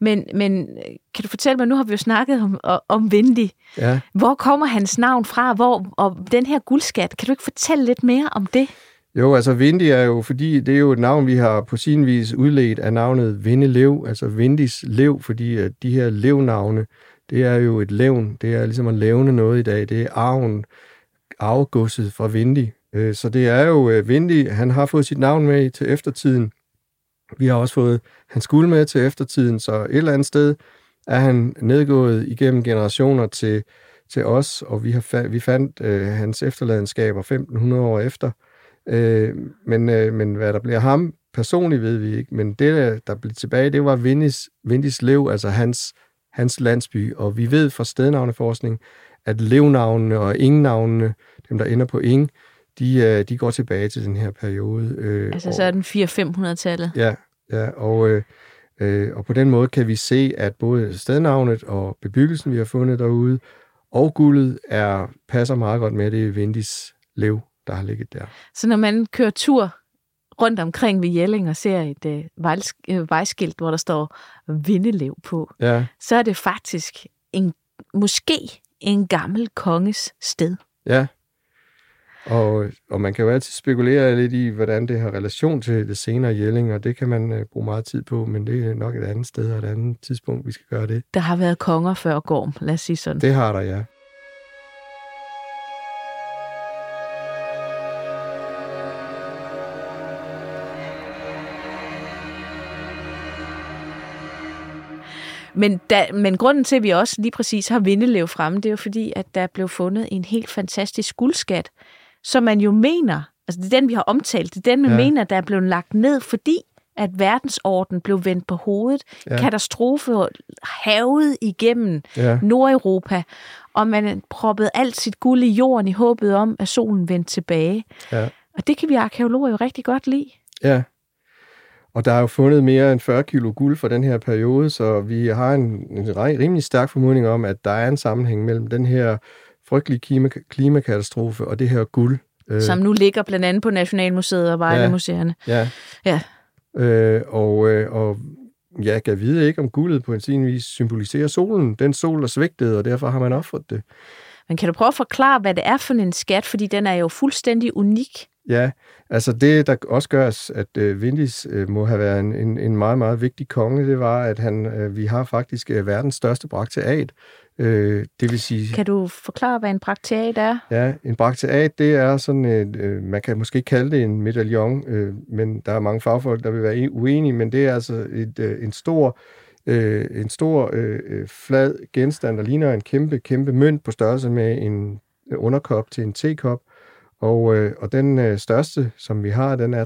Men, men øh, kan du fortælle mig, nu har vi jo snakket om, om Vindy. ja. Hvor kommer hans navn fra? Hvor, og den her guldskat, kan du ikke fortælle lidt mere om det? Jo, altså Vindy er jo, fordi det er jo et navn, vi har på sin vis udledt af navnet Vindelev, altså Vindis lev, fordi at de her levnavne, det er jo et levn. Det er ligesom at levne noget i dag. Det er arven, arvegodset fra Vindi. Øh, så det er jo øh, han har fået sit navn med til eftertiden. Vi har også fået hans guld med til eftertiden, så et eller andet sted er han nedgået igennem generationer til, til os, og vi, har vi fandt øh, hans efterladenskaber 1500 år efter. Øh, men, øh, men hvad der bliver ham personligt, ved vi ikke. Men det, der blev tilbage, det var Vindis, Vindis lev, altså hans, hans landsby. Og vi ved fra stednavneforskning, at levnavnene og ingnavnene, dem der ender på ing, de, øh, de går tilbage til den her periode. Øh, altså så er den 400-500-tallet? Ja, ja og, øh, øh, og på den måde kan vi se, at både stednavnet og bebyggelsen, vi har fundet derude, og guldet er, passer meget godt med det Vindis lev, der har ligget der. Så når man kører tur rundt omkring ved Jelling og ser et øh, vejsk, øh, vejskilt, hvor der står Vindelev på, ja. så er det faktisk en, måske en gammel konges sted. Ja, og, og man kan jo altid spekulere lidt i, hvordan det har relation til det senere Jelling, og det kan man uh, bruge meget tid på, men det er nok et andet sted og et andet tidspunkt, vi skal gøre det. Der har været konger før Gorm, lad os sige sådan. Det har der, ja. Men, da, men grunden til, at vi også lige præcis har Vindelev fremme, det er jo fordi, at der blev fundet en helt fantastisk guldskat, som man jo mener, altså det er den, vi har omtalt, det er den, man ja. mener, der er blevet lagt ned, fordi at verdensorden blev vendt på hovedet. Ja. Katastrofe havet igennem ja. Nordeuropa, og man proppede alt sit guld i jorden i håbet om, at solen vendte tilbage. Ja. Og det kan vi arkeologer jo rigtig godt lide. Ja, og der er jo fundet mere end 40 kilo guld for den her periode, så vi har en, en rimelig stærk formodning om, at der er en sammenhæng mellem den her frygtelige klima, klimakatastrofe og det her guld. Øh, Som nu ligger blandt andet på Nationalmuseet og Vejlemuseerne. Ja. ja. Øh, og, øh, og jeg kan vide ikke, om guldet på en sin vis symboliserer solen. Den sol, der svigtede, og derfor har man offret det. Men kan du prøve at forklare, hvad det er for en skat? Fordi den er jo fuldstændig unik. Ja, altså det, der også gør, at øh, Vindis øh, må have været en, en, en meget, meget vigtig konge, det var, at han, øh, vi har faktisk øh, verdens største brakteat. Øh, det vil sige... Kan du forklare, hvad en brakteat er? Ja, en brakteat, det er sådan, øh, man kan måske kalde det en medaljon, øh, men der er mange fagfolk, der vil være uenige, men det er altså et, øh, en stor øh, en stor øh, øh, flad genstand, der ligner en kæmpe, kæmpe mønt på størrelse med en underkop til en tekop. Og, øh, og den øh, største, som vi har, den er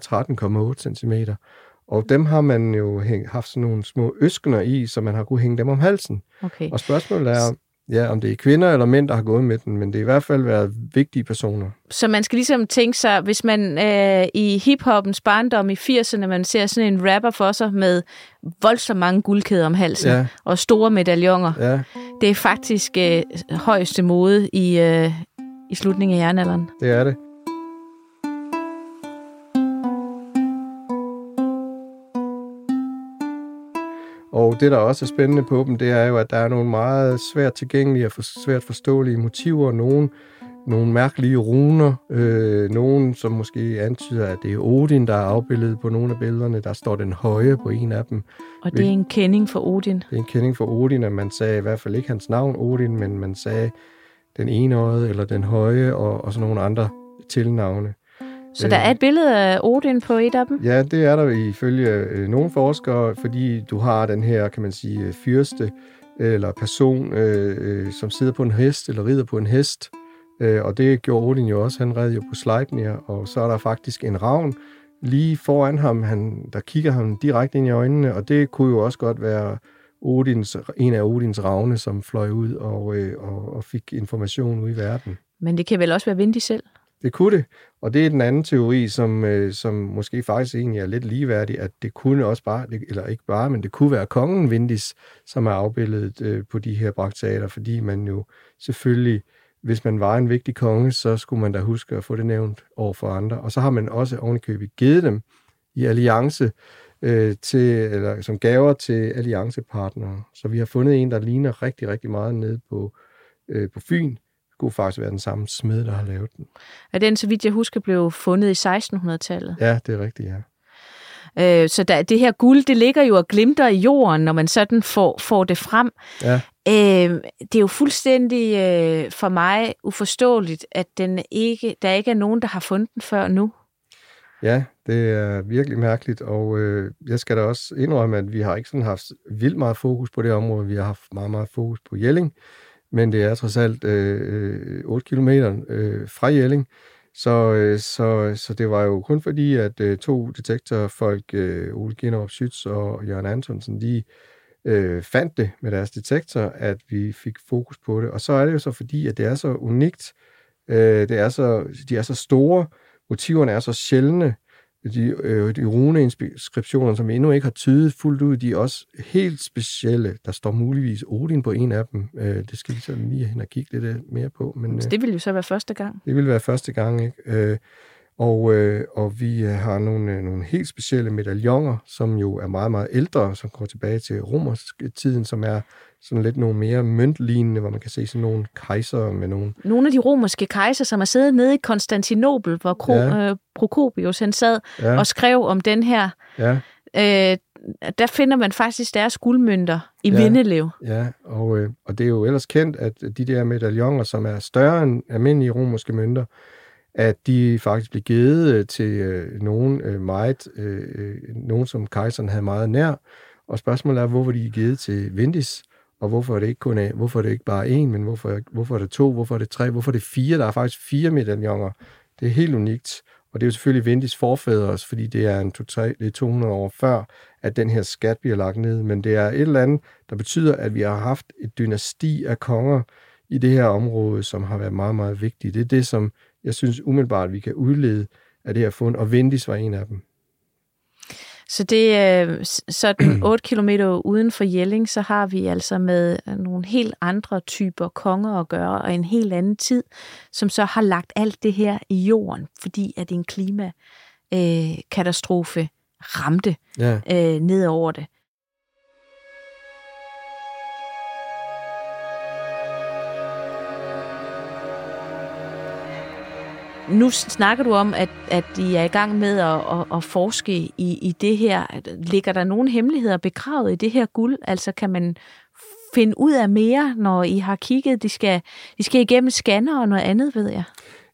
13,8 cm. Og dem har man jo hæng, haft sådan nogle små øskner i, så man har kunne hænge dem om halsen. Okay. Og spørgsmålet er, ja, om det er kvinder eller mænd, der har gået med den, men det er i hvert fald været vigtige personer. Så man skal ligesom tænke sig, hvis man øh, i hiphoppens barndom i 80'erne, man ser sådan en rapper for sig med voldsomt mange guldkæder om halsen ja. og store medaljoner. Ja. Det er faktisk øh, højeste mode i, øh, i slutningen af jernalderen. Det er det. Og det, der også er spændende på dem, det er jo, at der er nogle meget svært tilgængelige og for, svært forståelige motiver. Nogle, nogle mærkelige runer. Øh, nogle, som måske antyder, at det er Odin, der er afbildet på nogle af billederne. Der står den høje på en af dem. Og det er en kending for Odin? Det er en kending for Odin, at man sagde i hvert fald ikke hans navn Odin, men man sagde den enøjede eller den høje og, og sådan nogle andre tilnavne. Så der er et billede af Odin på et af dem? Ja, det er der ifølge øh, nogle forskere, fordi du har den her, kan man sige, fyrste eller person, øh, øh, som sidder på en hest eller rider på en hest. Øh, og det gjorde Odin jo også. Han red jo på Sleipnir, og så er der faktisk en ravn lige foran ham, han, der kigger ham direkte ind i øjnene, og det kunne jo også godt være Odins, en af Odins ravne, som fløj ud og, øh, og, og fik information ud i verden. Men det kan vel også være Vindy selv? Det kunne det, og det er den anden teori, som, øh, som måske faktisk egentlig er lidt ligeværdig, at det kunne også bare, eller ikke bare, men det kunne være kongen Vindis, som er afbildet øh, på de her braktater, fordi man jo selvfølgelig, hvis man var en vigtig konge, så skulle man da huske at få det nævnt over for andre. Og så har man også ovenikøbet givet dem i alliance øh, til, eller som gaver til alliancepartnere. Så vi har fundet en, der ligner rigtig, rigtig meget nede på, øh, på Fyn, kunne faktisk være den samme smed, der har lavet den. Er den, så vidt jeg husker, blev fundet i 1600-tallet? Ja, det er rigtigt, ja. Øh, så der, det her guld, det ligger jo og glimter i jorden, når man sådan får, får det frem. Ja. Øh, det er jo fuldstændig øh, for mig uforståeligt, at den ikke, der ikke er nogen, der har fundet den før nu. Ja, det er virkelig mærkeligt, og øh, jeg skal da også indrømme, at vi har ikke sådan haft vildt meget fokus på det område. Vi har haft meget, meget fokus på Jelling, men det er trods alt øh, 8 km øh, fra Jelling, så, øh, så, så det var jo kun fordi, at øh, to detektorfolk, øh, Ole Ginnerup Schütz og Jørgen Antonsen, de øh, fandt det med deres detektor, at vi fik fokus på det. Og så er det jo så fordi, at det er så unikt, øh, det er så, de er så store, motiverne er så sjældne, de, øh, de runeinskriptioner, som endnu ikke har tydet fuldt ud, de er også helt specielle. Der står muligvis Odin på en af dem. Øh, det skal vi så lige hen og kigge lidt øh, mere på. Men, øh, det vil jo så være første gang. Det vil være første gang, ikke? Øh, og, øh, og vi øh, har nogle, øh, nogle helt specielle medaljoner, som jo er meget, meget ældre, som går tilbage til romersk tiden, som er sådan lidt nogle mere møntlignende, hvor man kan se sådan nogle kejser med nogle... Nogle af de romerske kejser, som er siddet nede i Konstantinopel, hvor Kro, ja. øh, Prokopius han sad ja. og skrev om den her. Ja. Øh, der finder man faktisk deres guldmønter i ja, Vindelev. Ja, og, øh, og det er jo ellers kendt, at de der medaljoner, som er større end almindelige romerske mønter, at de faktisk blev givet øh, til øh, nogen øh, meget, øh, øh, nogen som kejseren havde meget nær. Og spørgsmålet er, hvorfor de er givet til Vindis, og hvorfor er det ikke kun af, hvorfor er det ikke bare en, men hvorfor, hvorfor er det to, hvorfor er det tre, hvorfor er det fire? Der er faktisk fire medaljoner. Det er helt unikt. Og det er jo selvfølgelig Vindis forfædre også, fordi det er, en to, tre, det er 200 år før, at den her skat bliver lagt ned. Men det er et eller andet, der betyder, at vi har haft et dynasti af konger i det her område, som har været meget, meget vigtigt. Det er det, som jeg synes umiddelbart, vi kan udlede af det her fund, og Vindis var en af dem. Så det er sådan 8 km uden for Jelling, så har vi altså med nogle helt andre typer konger at gøre, og en helt anden tid, som så har lagt alt det her i jorden, fordi at en klimakatastrofe øh, ramte ja. øh, ned over det. Nu snakker du om, at, at de er i gang med at, at, at forske i, i det her. Ligger der nogle hemmeligheder begravet i det her guld? Altså kan man finde ud af mere, når I har kigget? De skal, de skal igennem scanner og noget andet, ved jeg.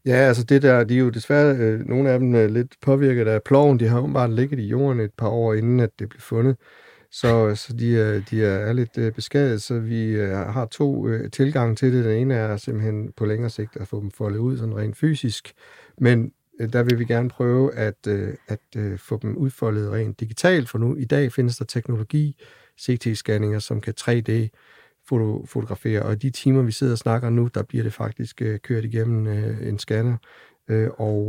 Ja, altså det der, de er jo desværre, øh, nogle af dem er lidt påvirket af ploven. De har jo bare ligget i jorden et par år, inden at det blev fundet. Så, så de, er, de er lidt øh, beskadiget, så vi øh, har to øh, tilgange til det. Den ene er simpelthen på længere sigt at få dem foldet ud sådan rent fysisk, men der vil vi gerne prøve at, at få dem udfoldet rent digitalt, for nu i dag findes der teknologi, CT-scanninger, som kan 3D fotografere, og de timer, vi sidder og snakker nu, der bliver det faktisk kørt igennem en scanner, og,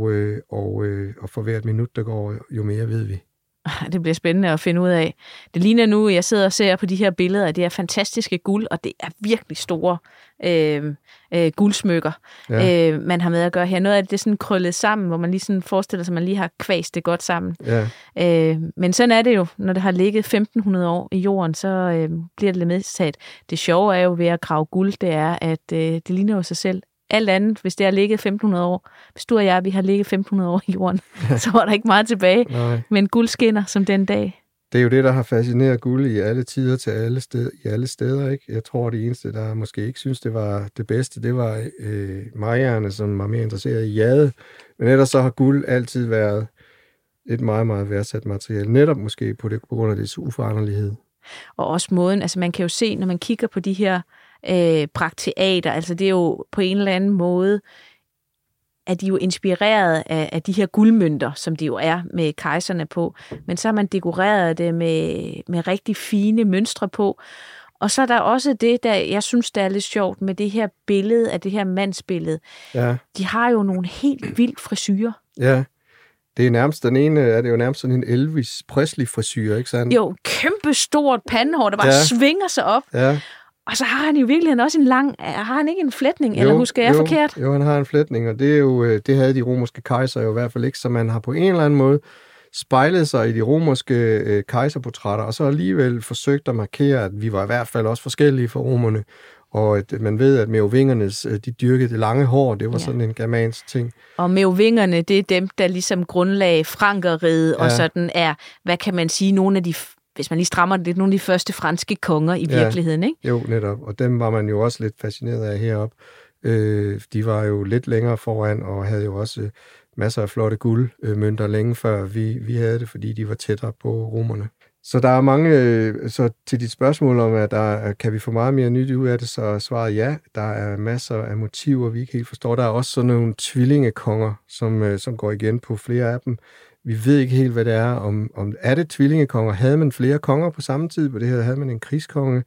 og, og for hvert minut, der går, jo mere ved vi. Det bliver spændende at finde ud af. Det ligner nu, jeg sidder og ser på de her billeder, det er fantastiske guld, og det er virkelig store øh, øh, guldsmykker, ja. øh, man har med at gøre her. Noget af det er sådan krøllet sammen, hvor man lige sådan forestiller sig, at man lige har kvæst det godt sammen. Ja. Øh, men sådan er det jo, når det har ligget 1500 år i jorden, så øh, bliver det lidt medtaget. Det sjove er jo ved at grave guld, det er, at øh, det ligner jo sig selv alt andet, hvis det har ligget 1500 år, hvis du og jeg, vi har ligget 1500 år i jorden, så var der ikke meget tilbage. Nej. Men guld skinner som den dag. Det er jo det, der har fascineret guld i alle tider til alle steder, i alle steder. Ikke? Jeg tror, det eneste, der måske ikke synes, det var det bedste, det var øh, majerne, som var mere interesseret i jade. Men ellers så har guld altid været et meget, meget værdsat materiale. Netop måske på, det, på grund af det uforanderlighed. Og også måden, altså man kan jo se, når man kigger på de her øh, prakteater. Altså det er jo på en eller anden måde, at de jo inspireret af, af de her guldmønter, som de jo er med kejserne på. Men så har man dekoreret det med, med rigtig fine mønstre på. Og så er der også det, der jeg synes, der er lidt sjovt med det her billede af det her mandsbillede. Ja. De har jo nogle helt vildt frisyrer. Ja. Det er nærmest, den ene er det jo nærmest sådan en Elvis Presley frisyr, ikke sandt? Jo, kæmpe stort pandehår, der bare ja. svinger sig op. Ja. Og så har han i virkeligheden også en lang... Har han ikke en flætning, jo, eller husker jeg jo, forkert? Jo, han har en flætning, og det, er jo, øh, det havde de romerske kejser jo i hvert fald ikke, så man har på en eller anden måde spejlet sig i de romerske øh, kejserportrætter, og så alligevel forsøgt at markere, at vi var i hvert fald også forskellige for romerne, og at man ved, at meovingernes, øh, de dyrkede det lange hår, det var ja. sådan en germansk ting. Og meovingerne, det er dem, der ligesom grundlag frankeriget, ja. og sådan er, hvad kan man sige, nogle af de hvis man lige strammer det lidt, nogle af de første franske konger i Ja. virkeligheden, ikke? Jo, netop. Og dem var man jo også lidt fascineret af heroppe. Øh, de var jo lidt længere foran og havde jo også øh, masser af flotte guldmønter længe før vi, vi havde det, fordi de var tættere på romerne. Så der er mange, øh, så til dit spørgsmål om, at der, er- kan vi få meget mere nyt ud af det, så er svaret ja. Der er masser af motiver, vi ikke helt forstår. Der er også sådan nogle tvillingekonger, som, øh, som går igen på flere af dem. Vi ved ikke helt, hvad det er. Om, om er det tvillingekonger? Havde man flere konger på samme tid? På det her havde man en krigskonge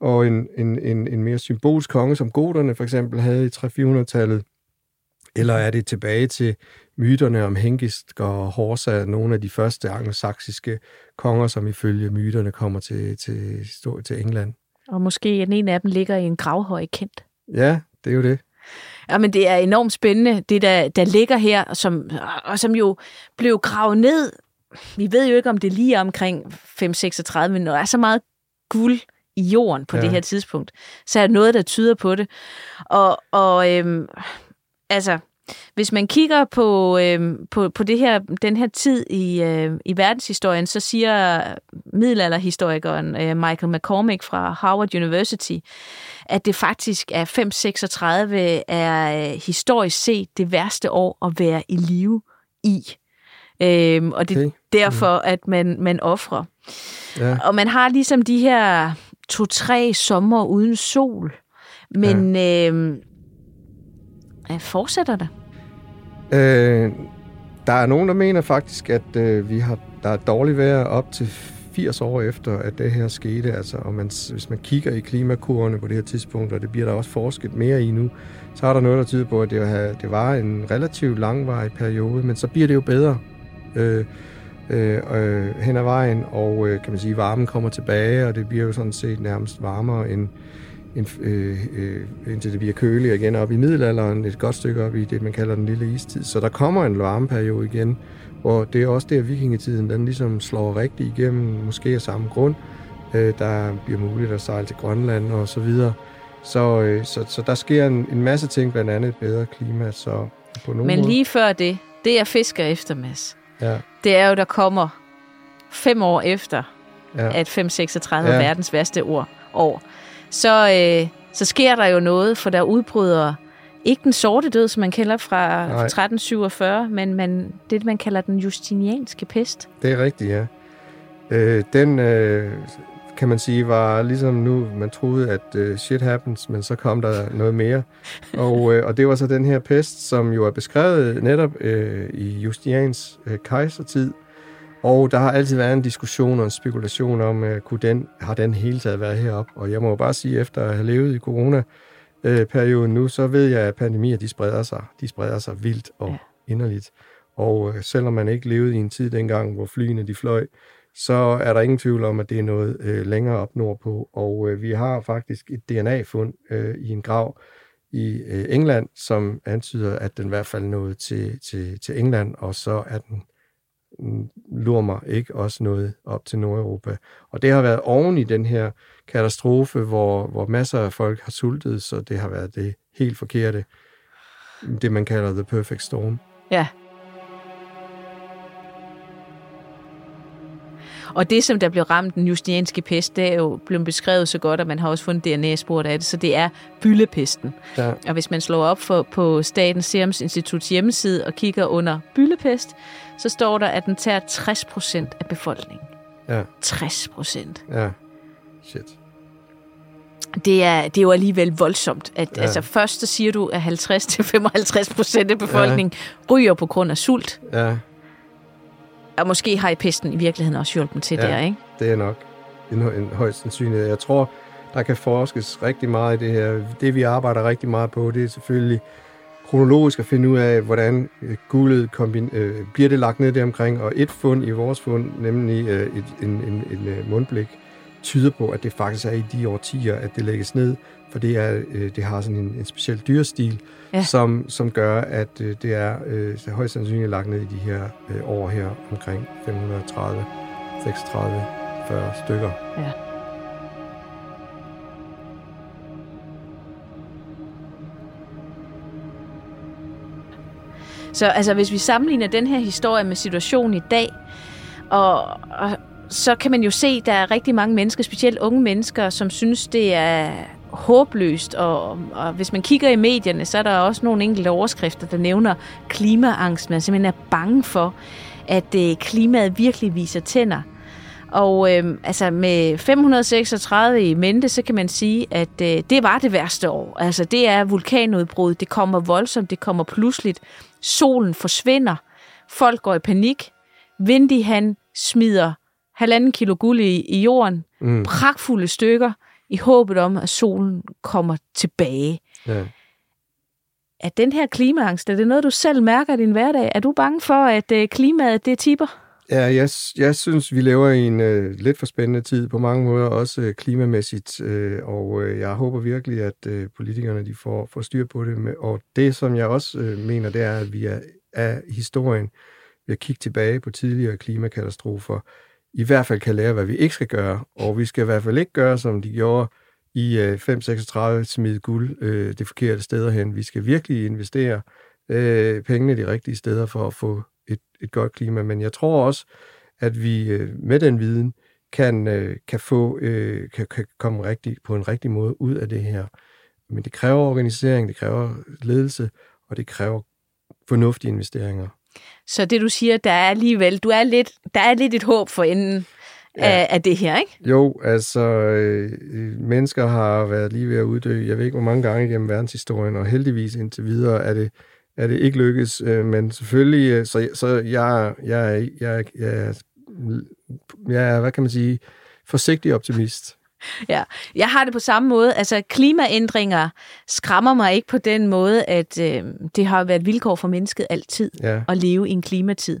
og en, en, en, en mere symbolsk konge, som goterne for eksempel havde i 300-400-tallet? Eller er det tilbage til myterne om Hengist og Horsa, nogle af de første anglosaksiske konger, som ifølge myterne kommer til, til, til, England? Og måske en af dem ligger i en gravhøj kendt. Ja, det er jo det. Ja, men det er enormt spændende, det der, der ligger her, som, og som jo blev gravet ned. Vi ved jo ikke, om det er lige omkring 536, men der er så meget guld i jorden på ja. Ja. det her tidspunkt, så er der noget, der tyder på det. Og, og øhm, altså, hvis man kigger på, øhm, på, på det her, den her tid i, øh, i verdenshistorien, så siger middelalderhistorikeren øh, Michael McCormick fra Harvard University, at det faktisk er 536 er øh, historisk set det værste år at være i live i. Øhm, og det er Okay. derfor, at man, man offrer. Ja. Og man har ligesom de her to-tre sommer uden sol. Men ja. øh, Øh, fortsætter det? Øh, der er nogen, der mener faktisk, at øh, vi har, der er dårligt vejr op til 80 år efter, at det her skete. Altså, og man, hvis man kigger i klimakurverne på det her tidspunkt, og det bliver der også forsket mere i nu, så er der noget, der tyder på, at det, har- det var en relativt langvarig periode, men så bliver det jo bedre øh, øh, øh, hen ad vejen, og øh, kan man sige, varmen kommer tilbage, og det bliver jo sådan set nærmest varmere end, end, øh, øh, indtil det bliver køligere igen op i middelalderen, et godt stykke op i det, man kalder den lille istid. Så der kommer en varmeperiode igen, hvor det er også der, vikingetiden den ligesom slår rigtig igennem, måske af samme grund. Øh, der bliver muligt at sejle til Grønland og så videre. Så, øh, så, så der sker en, en masse ting, blandt andet et bedre klima. Så på nogle Men måder, lige før det, det jeg fisker efter, Mads, ja, det er jo, der kommer fem år efter, ja, at 536 er Ja. verdens værste år, år så, øh, så sker der jo noget, for der udbryder ikke den sorte død, som man kalder fra Nej. 1347, men man, det, man kalder den justinianske pest. det er rigtigt, ja. Øh, den, øh, kan man sige, var ligesom nu, man troede, at øh, shit happens, men så kom der noget mere. Og, øh, og det var så den her pest, som jo er beskrevet netop øh, i Justinians øh, kejsertid. Og der har altid været en diskussion og en spekulation om, øh, kunne den, har den hele taget været heroppe? Og jeg må jo bare sige, efter at have levet i corona, øh, perioden nu, så ved jeg, at pandemier, de spreder sig. De spreder sig vildt og Ja. inderligt. Og øh, selvom man ikke levede i en tid dengang, hvor flyene de fløj, så er der ingen tvivl om, at det er noget øh, længere op nordpå. Og øh, vi har faktisk et DNA-fund øh, i en grav i øh, England, som antyder, at den i hvert fald nåede til, til, til England, og så er den lurer mig ikke også noget op til Nordeuropa. Og det har været oven i den her katastrofe, hvor, hvor masser af folk har sultet, så det har været det helt forkerte, det man kalder the perfect storm. Ja. Og det, som der blev ramt, den justinianske pest, det er jo blevet beskrevet så godt, at man har også fundet DNA-spor af det, så det er byllepesten. Ja, Og hvis man slår op for, på Statens Serum Instituts hjemmeside og kigger under byllepest, så står der, at den tager 60 procent af befolkningen. ja, 60 procent. ja. Shit. Det er, det er jo alligevel voldsomt. At, ja. Ja. Altså først så siger du, at 50-55 procent af befolkningen ja. ryger på grund af sult. Ja, Og måske har i pesten i virkeligheden også hjulpet til ja. Der, ikke? det er nok en, en højst sandsynlighed. Jeg tror, der kan forskes rigtig meget i det her. Det, vi arbejder rigtig meget på, det er selvfølgelig kronologisk at finde ud af, hvordan øh, guldet kombin- øh, bliver det lagt ned der omkring. Og et fund i vores fund, nemlig øh, et, en, en, en øh, mundblik, tyder på, at det faktisk er i de årtier, at det lægges ned, for det, er, øh, det har sådan en, en speciel dyrestil, Ja. som, som gør, at øh, det er øh, højst sandsynligt lagt ned i de her øh, år her omkring 530, 36, 40 stykker. Ja. Så altså, hvis vi sammenligner den her historie med situationen i dag, og, og så kan man jo se, at der er rigtig mange mennesker, specielt unge mennesker, som synes, det er håbløst. Og, og hvis man kigger i medierne, så er der også nogle enkelte overskrifter, der nævner klimaangst. Man simpelthen er bange for, at øh, klimaet virkelig viser tænder. Og øh, altså med 536 i mente, så kan man sige, at øh, det var det værste år. Altså det er vulkanudbrud, det kommer voldsomt, det kommer pludseligt. Solen forsvinder, folk går i panik. Vindy han smider halvanden kilo guld i, i jorden, mm. pragtfulde stykker, i håbet om, at solen kommer tilbage. Ja. Er den her klimaangst, er det noget, du selv mærker i din hverdag? Er du bange for, at øh, klimaet det tipper? Ja, jeg, jeg synes, vi lever i en øh, lidt for spændende tid på mange måder, også øh, klimamæssigt, øh, og øh, jeg håber virkelig, at øh, politikerne de får, får styr på det. Med, og det, som jeg også øh, mener, det er, at vi er af historien ved at kigge tilbage på tidligere klimakatastrofer, i hvert fald kan lære, hvad vi ikke skal gøre, og vi skal i hvert fald ikke gøre, som de gjorde i øh, 536, smide guld øh, det forkerte steder hen. Vi skal virkelig investere øh, pengene de rigtige steder for at få et, et godt klima, men jeg tror også, at vi øh, med den viden kan, øh, kan få øh, kan, kan komme rigtig, på en rigtig måde ud af det her. Men det kræver organisering, det kræver ledelse, og det kræver fornuftige investeringer. Så det du siger, der er alligevel, du er lidt, der er lidt et håb for enden ja. af, af det her, ikke? Jo, altså øh, mennesker har været lige ved at uddø, jeg ved ikke hvor mange gange gennem verdenshistorien, og heldigvis indtil videre er det, er det ikke lykkes, øh, men selvfølgelig, øh, så, så jeg, jeg, jeg, jeg, jeg er, hvad kan man sige, forsigtig optimist. Ja, jeg har det på samme måde. Altså, klimaændringer skræmmer mig ikke på den måde, at øh, det har været vilkår for mennesket altid ja. at leve i en klimatid.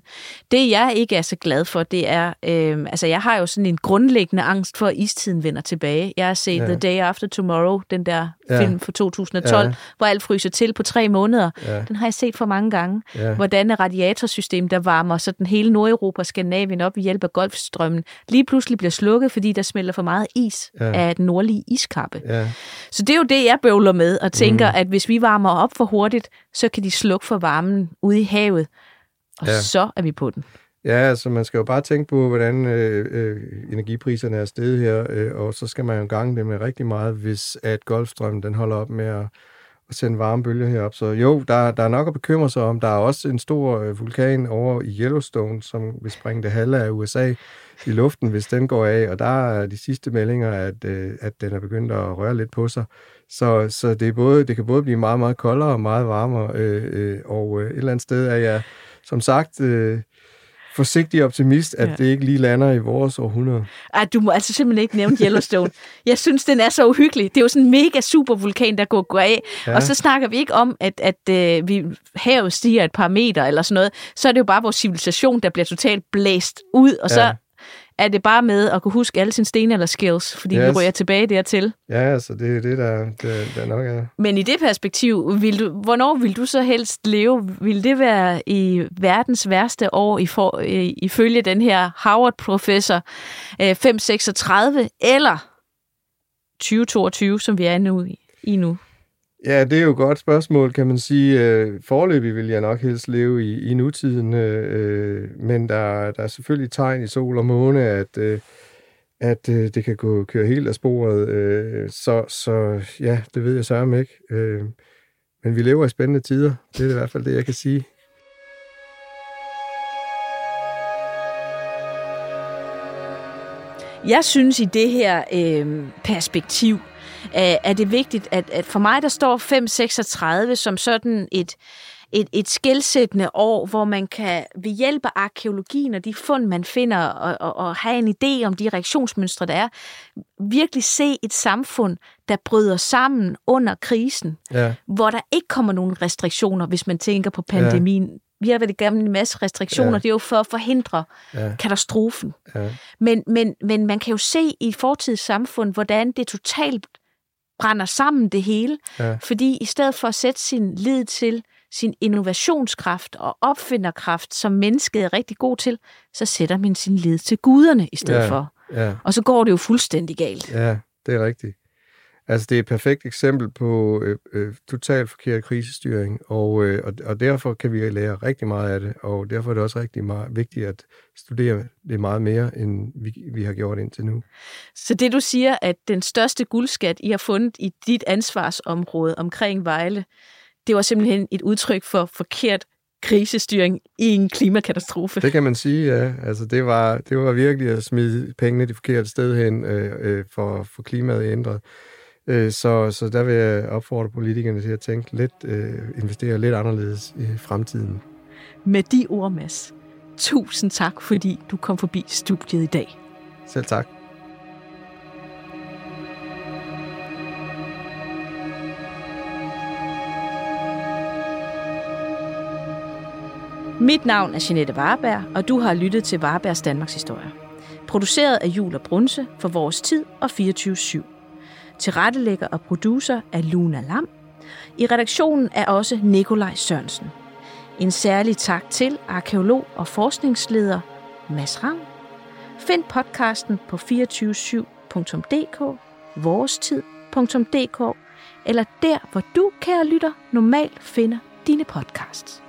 Det, jeg ikke er så glad for, det er, øh, altså, jeg har jo sådan en grundlæggende angst for, at istiden vender tilbage. Jeg har set ja. The Day After Tomorrow, den der ja. film fra 2012, ja. hvor alt fryser til på tre måneder. Ja. Den har jeg set for mange gange. Ja. Hvordan et radiatorsystem, der varmer så den hele Nordeuropa og Skandinavien op ved hjælp af golfstrømmen, lige pludselig bliver slukket, fordi der smelter for meget is ja. af den nordlige iskappe. Ja. Så det er jo det, jeg bøvler med, og tænker, mm. at hvis vi varmer op for hurtigt, så kan de slukke for varmen ude i havet, og ja. så er vi på den. Ja, altså man skal jo bare tænke på, hvordan øh, øh, energipriserne er steget her, øh, og så skal man jo gange det med rigtig meget, hvis at Golfstrømmen den holder op med at, at sende varmebølger herop. Så jo, der, der er nok at bekymre sig om. Der er også en stor øh, vulkan over i Yellowstone, som vil springe det halve af USA i luften, hvis den går af, og der er de sidste meldinger, at, øh, at den er begyndt at røre lidt på sig. Så, så det, er både, det kan både blive meget, meget koldere og meget varmere, øh, øh, og øh, et eller andet sted er jeg, som sagt... Øh, forsigtig optimist, at ja. det ikke lige lander i vores århundrede. Ej, du må altså simpelthen ikke nævne Yellowstone. Jeg synes, den er så uhyggelig. Det er jo sådan en mega super vulkan, der går, går af. Ja. Og så snakker vi ikke om, at, at øh, vi, havet stiger et par meter eller sådan noget. Så er det jo bare vores civilisation, der bliver totalt blæst ud, og ja. Er det bare med at kunne huske alle sine sten eller skills, fordi yes. vi ryger tilbage dertil. Ja, altså det er det, der, der, der nok er. Men i det perspektiv, vil du, hvornår vil du så helst leve? Vil det være i verdens værste år i for, ifølge den her Harvard-professor 536, eller 2022, som vi er nu i nu? Ja, det er jo et godt spørgsmål, kan man sige. Øh, forløbig vil jeg nok helst leve i, i nutiden, øh, øh, men der, der er selvfølgelig tegn i sol og måne, at, øh, at øh, det kan gå køre helt af sporet. Øh, så, så ja, det ved jeg sørme ikke. Men vi lever i spændende tider. Det er i hvert fald det, jeg kan sige. Jeg synes i det her øh, perspektiv, er det vigtigt, at, at for mig der står 536 som sådan et, et, et skældsættende år, hvor man kan ved hjælp af arkeologien og de fund, man finder, og, og, og have en idé om de reaktionsmønstre, der er, virkelig se et samfund, der bryder sammen under krisen, ja. hvor der ikke kommer nogen restriktioner, hvis man tænker på pandemien. Ja. Vi har været igennem en masse restriktioner, ja. det er jo for at forhindre ja. katastrofen. Ja. Men, men, men man kan jo se i fortidens samfund, hvordan det totalt brænder sammen det hele. Ja. Fordi i stedet for at sætte sin lid til sin innovationskraft og opfinderkraft, som mennesket er rigtig god til, så sætter man sin lid til guderne i stedet ja. for. Ja. Og så går det jo fuldstændig galt. Ja, det er rigtigt. Altså, det er et perfekt eksempel på øh, øh, totalt forkert krisestyring, og, øh, og, og derfor kan vi lære rigtig meget af det, og derfor er det også rigtig meget vigtigt at studere det meget mere, end vi, vi har gjort indtil nu. Så det du siger, at den største guldskat, I har fundet i dit ansvarsområde omkring Vejle, det var simpelthen et udtryk for forkert krisestyring i en klimakatastrofe. Det kan man sige, ja. Altså, det, var, det var virkelig at smide pengene det forkerte sted hen øh, øh, for, for klimaet ændret. Øh, så, så der vil jeg opfordre politikerne til at tænke lidt, øh, investere lidt anderledes i fremtiden. Med de ord, Mads, tusind tak, fordi du kom forbi studiet i dag. Selv tak. Mit navn er Jeanette Warberg, og du har lyttet til Warbergs Danmarks Historie. Produceret af Jul og Brunse for Vores Tid og 24-7. Tilrettelægger og producer er Luna Lam. I redaktionen er også Nikolaj Sørensen. En særlig tak til arkeolog og forskningsleder Mads Ravn. Find podcasten på 247.dk, vorestid.dk eller der, hvor du, kære lytter, normalt finder dine podcasts.